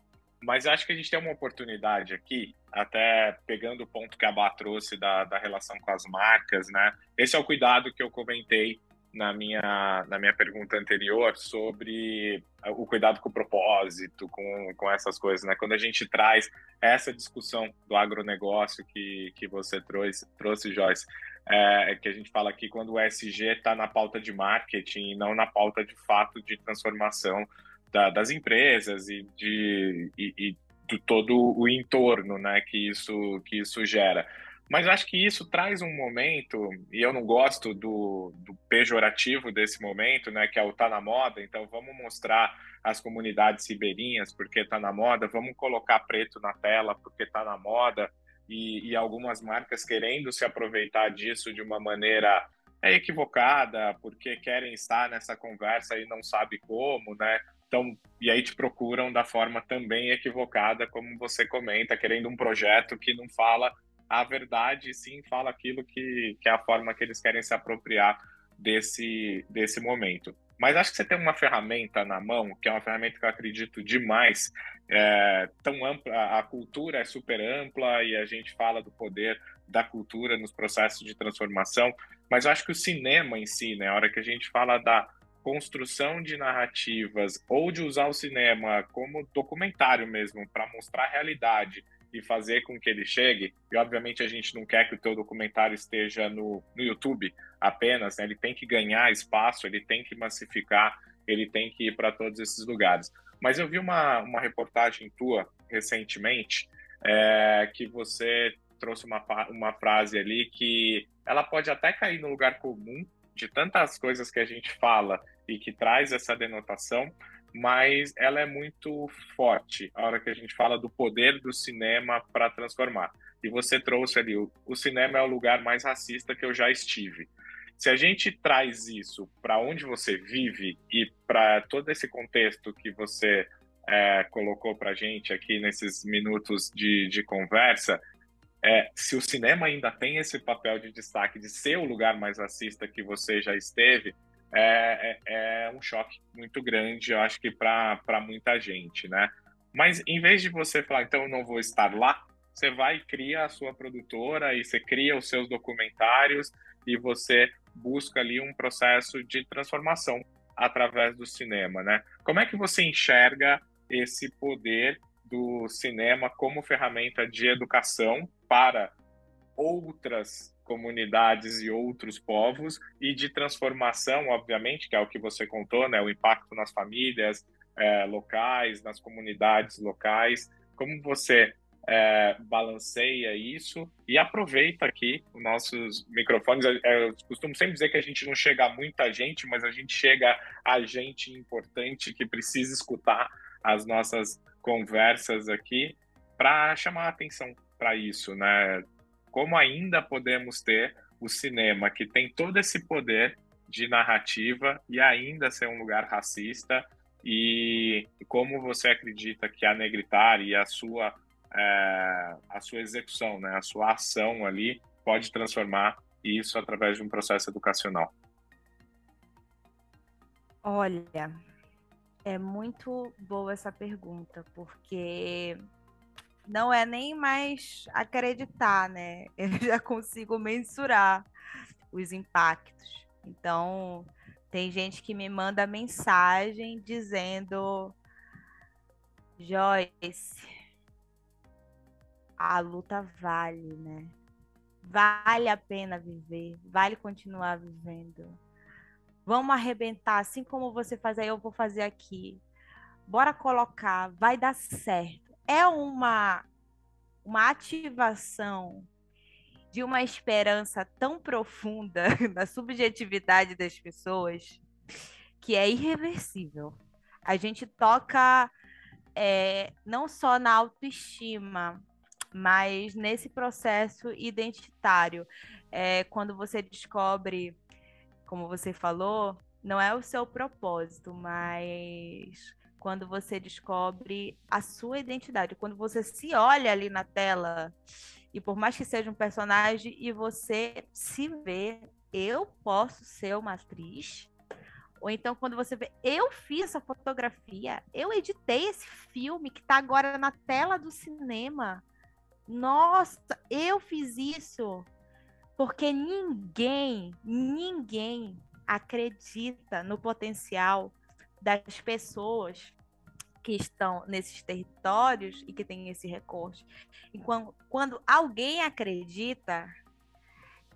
Mas acho que a gente tem uma oportunidade aqui, até pegando o ponto que a Bá trouxe da, da relação com as marcas, né? Esse é o cuidado que eu comentei na minha, na minha pergunta anterior sobre o cuidado com o propósito, com, com essas coisas, né? Quando a gente traz essa discussão do agronegócio que, que você trouxe, trouxe Joyce, é, que a gente fala aqui quando o ESG está na pauta de marketing e não na pauta de fato de transformação da, das empresas e de e, e do todo o entorno, né? Que isso que isso gera. Mas acho que isso traz um momento, e eu não gosto do, do, pejorativo desse momento, né, que é o tá na moda, então vamos mostrar as comunidades ribeirinhas porque tá na moda, vamos colocar preto na tela porque tá na moda, e, e algumas marcas querendo se aproveitar disso de uma maneira é, equivocada, porque querem estar nessa conversa e não sabe como, né? Então, e aí te procuram da forma também equivocada, como você comenta, querendo um projeto que não fala a verdade, sim fala aquilo que, que é a forma que eles querem se apropriar desse, desse momento. Mas acho que você tem uma ferramenta na mão, que é uma ferramenta que eu acredito demais, é, tão ampla, a cultura é super ampla e a gente fala do poder da cultura nos processos de transformação, mas acho que o cinema em si, né, a hora que a gente fala da construção de narrativas ou de usar o cinema como documentário mesmo para mostrar a realidade e fazer com que ele chegue. E obviamente a gente não quer que o teu documentário esteja no, no YouTube apenas, né? ele tem que ganhar espaço, ele tem que massificar, ele tem que ir para todos esses lugares. Mas eu vi uma, uma reportagem tua recentemente é, que você trouxe uma, uma frase ali que ela pode até cair no lugar comum de tantas coisas que a gente fala e que traz essa denotação, mas ela é muito forte a hora que a gente fala do poder do cinema para transformar. E você trouxe ali, o, o, cinema é o lugar mais racista que eu já estive. Se a gente traz isso para onde você vive e para todo esse contexto que você é, colocou para gente aqui nesses minutos de, de conversa, é, se o cinema ainda tem esse papel de destaque de ser o lugar mais racista que você já esteve, é, é, é um choque muito grande, eu acho que para muita gente, né? Mas em vez de você falar, então eu não vou estar lá, você vai e cria a sua produtora e você cria os seus documentários e você busca ali um processo de transformação através do cinema, né? Como é que você enxerga esse poder do cinema como ferramenta de educação para outras comunidades e outros povos e de transformação, obviamente, que é o que você contou, né, o impacto nas famílias é, locais, nas comunidades locais. Como você é, balanceia isso e aproveita aqui os nossos microfones. Eu costumo sempre dizer que a gente não chega a muita gente, mas a gente chega a gente importante que precisa escutar as nossas conversas aqui para chamar a atenção para isso, né? Como ainda podemos ter o cinema que tem todo esse poder de narrativa e ainda ser um lugar racista e como você acredita que a Negritar e a sua é, a sua execução, né, a sua ação ali pode transformar isso através de um processo educacional? Olha, é muito boa essa pergunta, porque não é nem mais acreditar, né? Eu já consigo mensurar os impactos. Então, tem gente que me manda mensagem dizendo: Joyce, a luta vale, né? Vale a pena viver, vale continuar vivendo. Vamos arrebentar, assim como você faz aí, eu vou fazer aqui. Bora colocar, vai dar certo é uma, uma ativação de uma esperança tão profunda na subjetividade das pessoas que é irreversível. A gente toca é, não só na autoestima, mas nesse processo identitário. É, quando você descobre, como você falou, não é o seu propósito, mas quando você descobre a sua identidade, quando você se olha ali na tela e por mais que seja um personagem e você se vê, eu posso ser uma atriz, Ou então quando você vê, eu fiz essa fotografia, eu editei esse filme que está agora na tela do cinema. Nossa, eu fiz isso. Porque ninguém, ninguém acredita no potencial das pessoas que estão nesses territórios e que têm esse recorte. E quando, quando alguém acredita,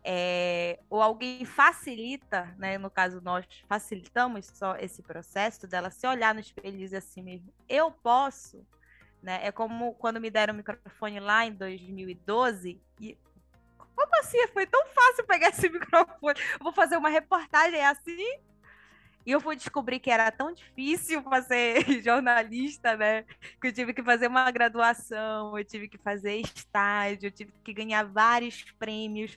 é, ou alguém facilita, né? No caso, nós facilitamos só esse processo dela se olhar no espelho e dizer assim mesmo, eu posso, né? É como quando me deram o microfone lá em 2012 e como assim? Foi tão fácil pegar esse microfone. Vou fazer uma reportagem assim? E eu fui descobrir que era tão difícil fazer jornalista, né? Que eu tive que fazer uma graduação, eu tive que fazer estágio, eu tive que ganhar vários prêmios,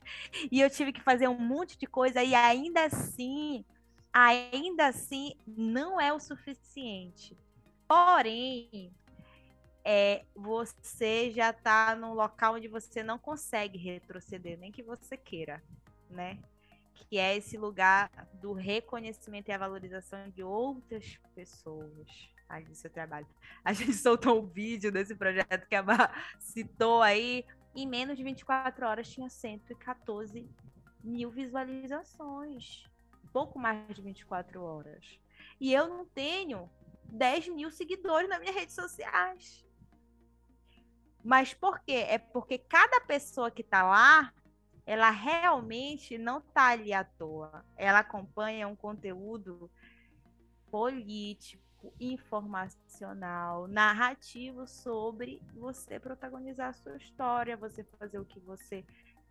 e eu tive que fazer um monte de coisa, e ainda assim, ainda assim, não é o suficiente. Porém, é, você já está num local onde você não consegue retroceder, nem que você queira, né? Que é esse lugar do reconhecimento e a valorização de outras pessoas aí do seu trabalho. A gente soltou um vídeo desse projeto que a Mar citou aí, em menos de 24 horas tinha 114 mil visualizações. Pouco mais de 24 horas. E eu não tenho 10 mil seguidores nas minhas redes sociais. Mas por quê? É porque cada pessoa que está lá ela realmente não está ali à toa. Ela acompanha um conteúdo político, informacional, narrativo sobre você protagonizar a sua história, você fazer o que você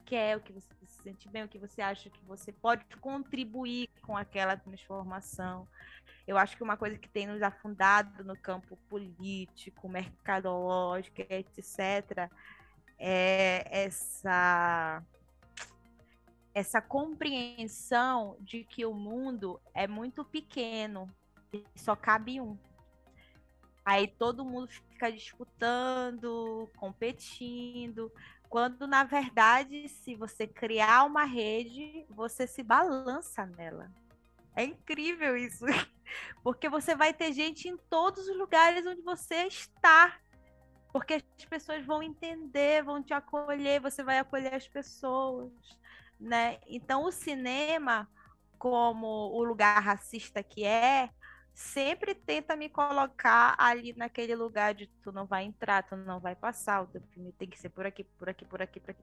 quer, o que você se sente bem, o que você acha que você pode contribuir com aquela transformação. Eu acho que uma coisa que tem nos afundado no campo político, mercadológico, etc., é essa essa compreensão de que o mundo é muito pequeno e só cabe um. Aí todo mundo fica disputando, competindo, quando na verdade, se você criar uma rede, você se balança nela. É incrível isso, porque você vai ter gente em todos os lugares onde você está. Porque as pessoas vão entender, vão te acolher, você vai acolher as pessoas né? Então o cinema, como o lugar racista que é, sempre tenta me colocar ali naquele lugar de tu não vai entrar, tu não vai passar, o teu filme tem que ser por aqui, por aqui, por aqui, por aqui.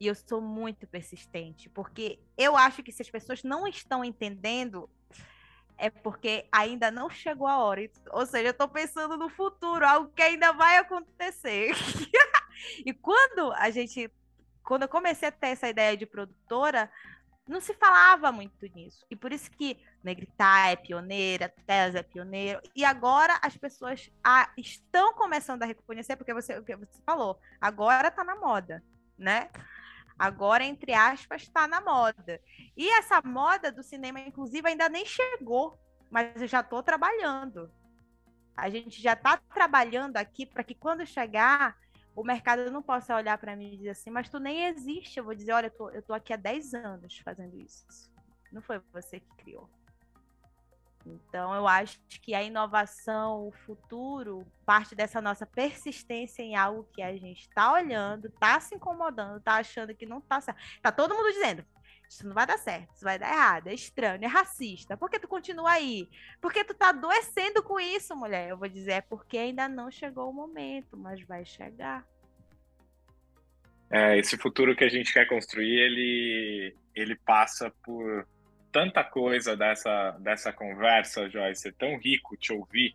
E eu sou muito persistente, porque eu acho que se as pessoas não estão entendendo, é porque ainda não chegou a hora. Ou seja, eu estou pensando no futuro, algo que ainda vai acontecer. e quando a gente quando eu comecei a ter essa ideia de produtora, não se falava muito nisso. E por isso que Negritar é pioneira, Tesa é pioneiro. E agora as pessoas a, estão começando a reconhecer, porque você, o que você falou, agora está na moda, né? Agora, entre aspas, está na moda. E essa moda do cinema, inclusive, ainda nem chegou, mas eu já estou trabalhando. A gente já está trabalhando aqui para que quando chegar, o mercado não possa olhar para mim e dizer assim, mas tu nem existe. Eu vou dizer, olha, eu tô, eu tô aqui há 10 anos fazendo isso. Não foi você que criou. Então, eu acho que a inovação, o futuro, parte dessa nossa persistência em algo que a gente está olhando, está se incomodando, está achando que não está certo. Está todo mundo dizendo, isso não vai dar certo, isso vai dar errado, é estranho, é racista. Por que tu continua aí? Porque tu tá adoecendo com isso, mulher. Eu vou dizer, é porque ainda não chegou o momento, mas vai chegar. É, esse futuro que a gente quer construir, ele, ele passa por tanta coisa dessa, dessa conversa, Joyce, é tão rico te ouvir,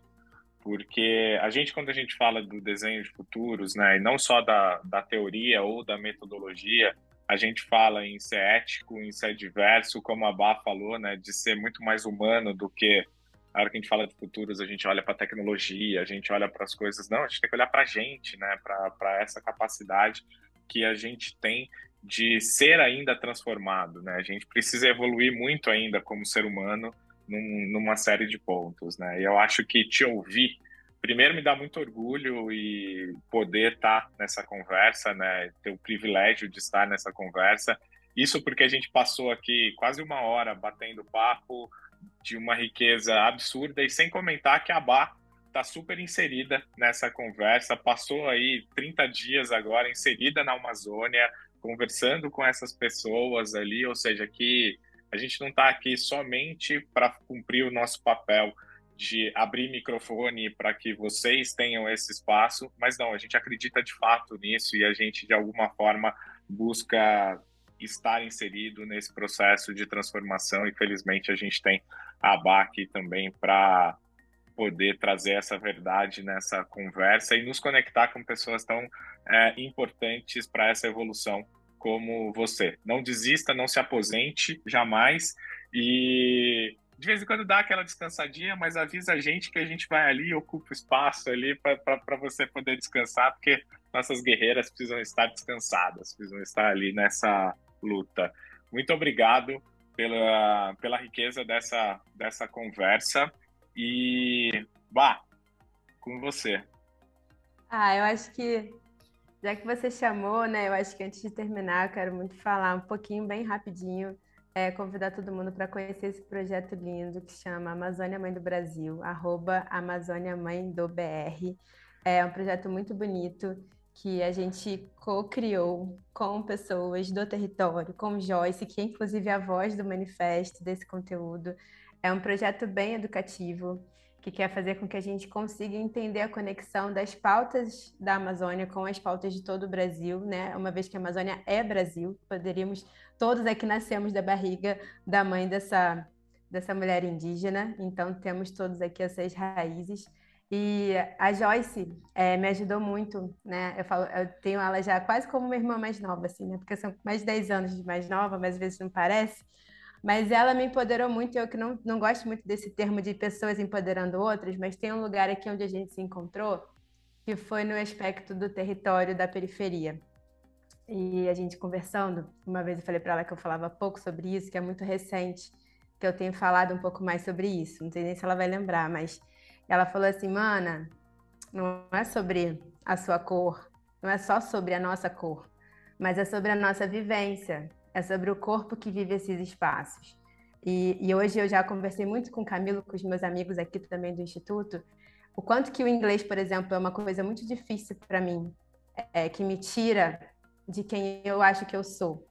porque a gente, quando a gente fala do desenho de futuros, né, e não só da, da teoria ou da metodologia, a gente fala em ser ético, em ser diverso, como a Bá falou, né, de ser muito mais humano do que a hora que a gente fala de futuros, a gente olha para a tecnologia, a gente olha para as coisas. Não, a gente tem que olhar para a gente, né, para essa capacidade que a gente tem de ser ainda transformado, né? A gente precisa evoluir muito ainda como ser humano num, numa série de pontos, né? E eu acho que te ouvir primeiro me dá muito orgulho e poder estar nessa conversa, né? Ter o privilégio de estar nessa conversa. Isso porque a gente passou aqui quase uma hora batendo papo, de uma riqueza absurda e sem comentar que a Bá está super inserida nessa conversa, passou aí 30 dias agora inserida na Amazônia, conversando com essas pessoas ali, ou seja, que a gente não está aqui somente para cumprir o nosso papel de abrir microfone para que vocês tenham esse espaço, mas não, a gente acredita de fato nisso e a gente de alguma forma busca estar inserido nesse processo de transformação e felizmente a gente tem a BAC também para poder trazer essa verdade nessa conversa e nos conectar com pessoas tão é, importantes para essa evolução como você. Não desista, não se aposente jamais e de vez em quando dá aquela descansadinha, mas avisa a gente que a gente vai ali e ocupa espaço ali para você poder descansar, porque nossas guerreiras precisam estar descansadas, precisam estar ali nessa luta. Muito obrigado pela, pela riqueza dessa, dessa conversa e, bah, com você. Ah, eu acho que, já que você chamou, né, eu acho que antes de terminar, eu quero muito falar um pouquinho, bem rapidinho, é, convidar todo mundo para conhecer esse projeto lindo que chama Amazônia Mãe do Brasil, arroba Amazônia Mãe do BR. É um projeto muito bonito que a gente co-criou com pessoas do território, com Joyce, que é inclusive a voz do manifesto desse conteúdo. É um projeto bem educativo, que quer fazer com que a gente consiga entender a conexão das pautas da Amazônia com as pautas de todo o Brasil, né? Uma vez que a Amazônia é Brasil, poderíamos todos aqui nascemos da barriga da mãe dessa dessa mulher indígena, então temos todos aqui essas raízes. E a Joyce é, me ajudou muito, né? Eu falo, eu tenho ela já quase como uma irmã mais nova, assim, né? Porque são mais de 10 anos de mais nova, mas às vezes não parece. Mas ela me empoderou muito, eu que não, não gosto muito desse termo de pessoas empoderando outras, mas tem um lugar aqui onde a gente se encontrou, que foi no aspecto do território da periferia. E a gente conversando, uma vez eu falei para ela que eu falava pouco sobre isso, que é muito recente, que eu tenho falado um pouco mais sobre isso. Não sei nem se ela vai lembrar, mas ela falou assim, mana, não é sobre a sua cor, não é só sobre a nossa cor, mas é sobre a nossa vivência, é sobre o corpo que vive esses espaços. E, e hoje eu já conversei muito com o Camilo, com os meus amigos aqui também do Instituto, o quanto que o inglês, por exemplo, é uma coisa muito difícil para mim, é, que me tira de quem eu acho que eu sou.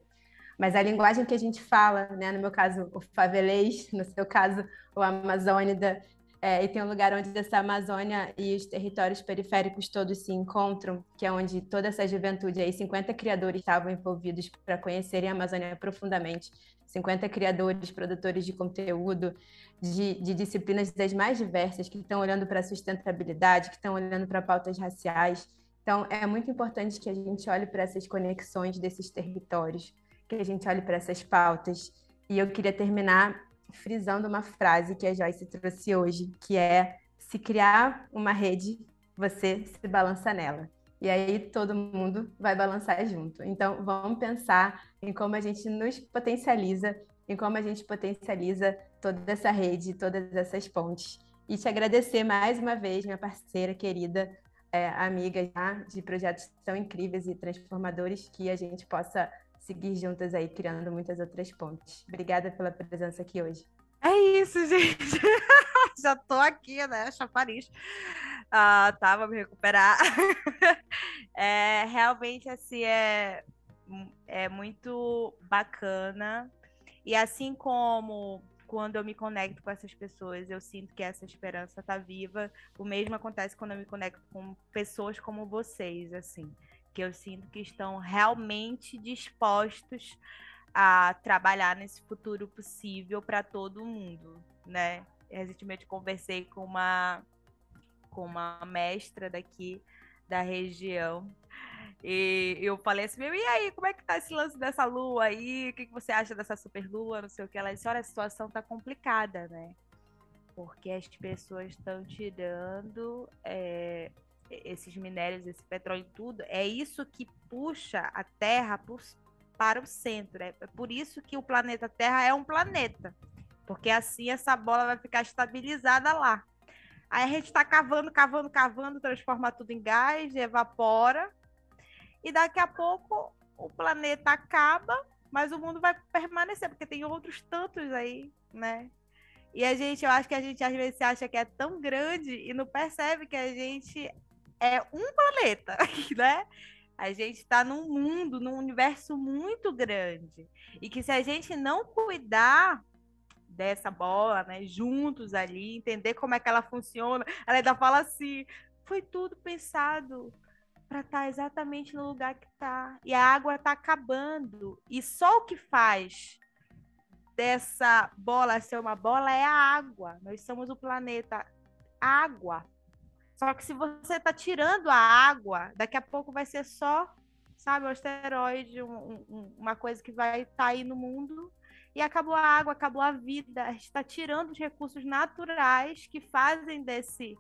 Mas a linguagem que a gente fala, né, no meu caso o favelês, no seu caso o amazônida, é, e tem um lugar onde essa Amazônia e os territórios periféricos todos se encontram, que é onde toda essa juventude aí, 50 criadores estavam envolvidos para conhecerem a Amazônia profundamente. 50 criadores, produtores de conteúdo, de, de disciplinas das mais diversas, que estão olhando para a sustentabilidade, que estão olhando para pautas raciais. Então, é muito importante que a gente olhe para essas conexões desses territórios, que a gente olhe para essas pautas. E eu queria terminar frisando uma frase que a Joyce trouxe hoje, que é: se criar uma rede, você se balança nela. E aí todo mundo vai balançar junto. Então, vamos pensar em como a gente nos potencializa, em como a gente potencializa toda essa rede, todas essas pontes. E te agradecer mais uma vez, minha parceira querida, é, amiga já, de projetos tão incríveis e transformadores que a gente possa seguir juntas aí, criando muitas outras pontes. Obrigada pela presença aqui hoje. É isso, gente. Já tô aqui, né? Chapariz. Ah, tá, vou me recuperar. é, realmente, assim, é, é muito bacana. E assim como quando eu me conecto com essas pessoas, eu sinto que essa esperança tá viva. O mesmo acontece quando eu me conecto com pessoas como vocês, assim que eu sinto que estão realmente dispostos a trabalhar nesse futuro possível para todo mundo, né? Recentemente conversei com uma com uma mestra daqui da região e eu falei assim, e aí, como é que tá esse lance dessa lua aí? O que, que você acha dessa super lua? Não sei o que. Ela disse, olha, a situação tá complicada, né? Porque as pessoas estão tirando é, esses minérios, esse petróleo e tudo, é isso que puxa a Terra para o centro. É por isso que o planeta Terra é um planeta. Porque assim essa bola vai ficar estabilizada lá. Aí a gente está cavando, cavando, cavando, transforma tudo em gás, evapora. E daqui a pouco o planeta acaba, mas o mundo vai permanecer, porque tem outros tantos aí, né? E a gente, eu acho que a gente às vezes acha que é tão grande e não percebe que a gente é um planeta, né? A gente está num mundo, num universo muito grande. E que se a gente não cuidar dessa bola, né, juntos ali, entender como é que ela funciona, ela ainda fala assim: foi tudo pensado para estar tá exatamente no lugar que está. E a água está acabando. E só o que faz dessa bola ser uma bola é a água. Nós somos o planeta água. Só que se você está tirando a água, daqui a pouco vai ser só, sabe, um asteroide, um, um, uma coisa que vai estar tá aí no mundo. E acabou a água, acabou a vida. A gente está tirando os recursos naturais que fazem desse,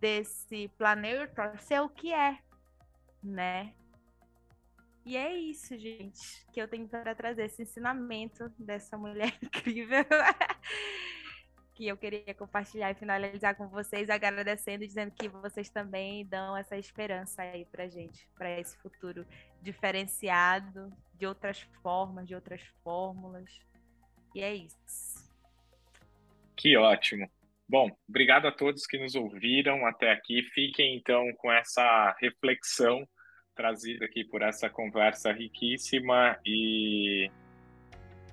desse planeta ser o que é, né? E é isso, gente, que eu tenho para trazer esse ensinamento dessa mulher incrível. Que eu queria compartilhar e finalizar com vocês, agradecendo dizendo que vocês também dão essa esperança aí pra gente, para esse futuro diferenciado, de outras formas, de outras fórmulas. E é isso. Que ótimo. Bom, obrigado a todos que nos ouviram até aqui. Fiquem então com essa reflexão trazida aqui por essa conversa riquíssima e,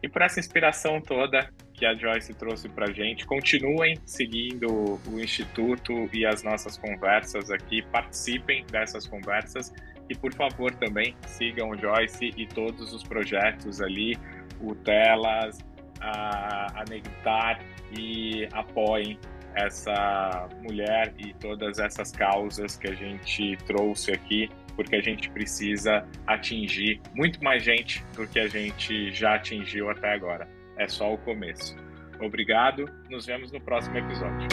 e por essa inspiração toda que a Joyce trouxe para a gente. Continuem seguindo o Instituto e as nossas conversas aqui, participem dessas conversas e, por favor, também sigam o Joyce e todos os projetos ali, o Telas, a, a e apoiem essa mulher e todas essas causas que a gente trouxe aqui, porque a gente precisa atingir muito mais gente do que a gente já atingiu até agora é só o começo. Obrigado, nos vemos no próximo episódio.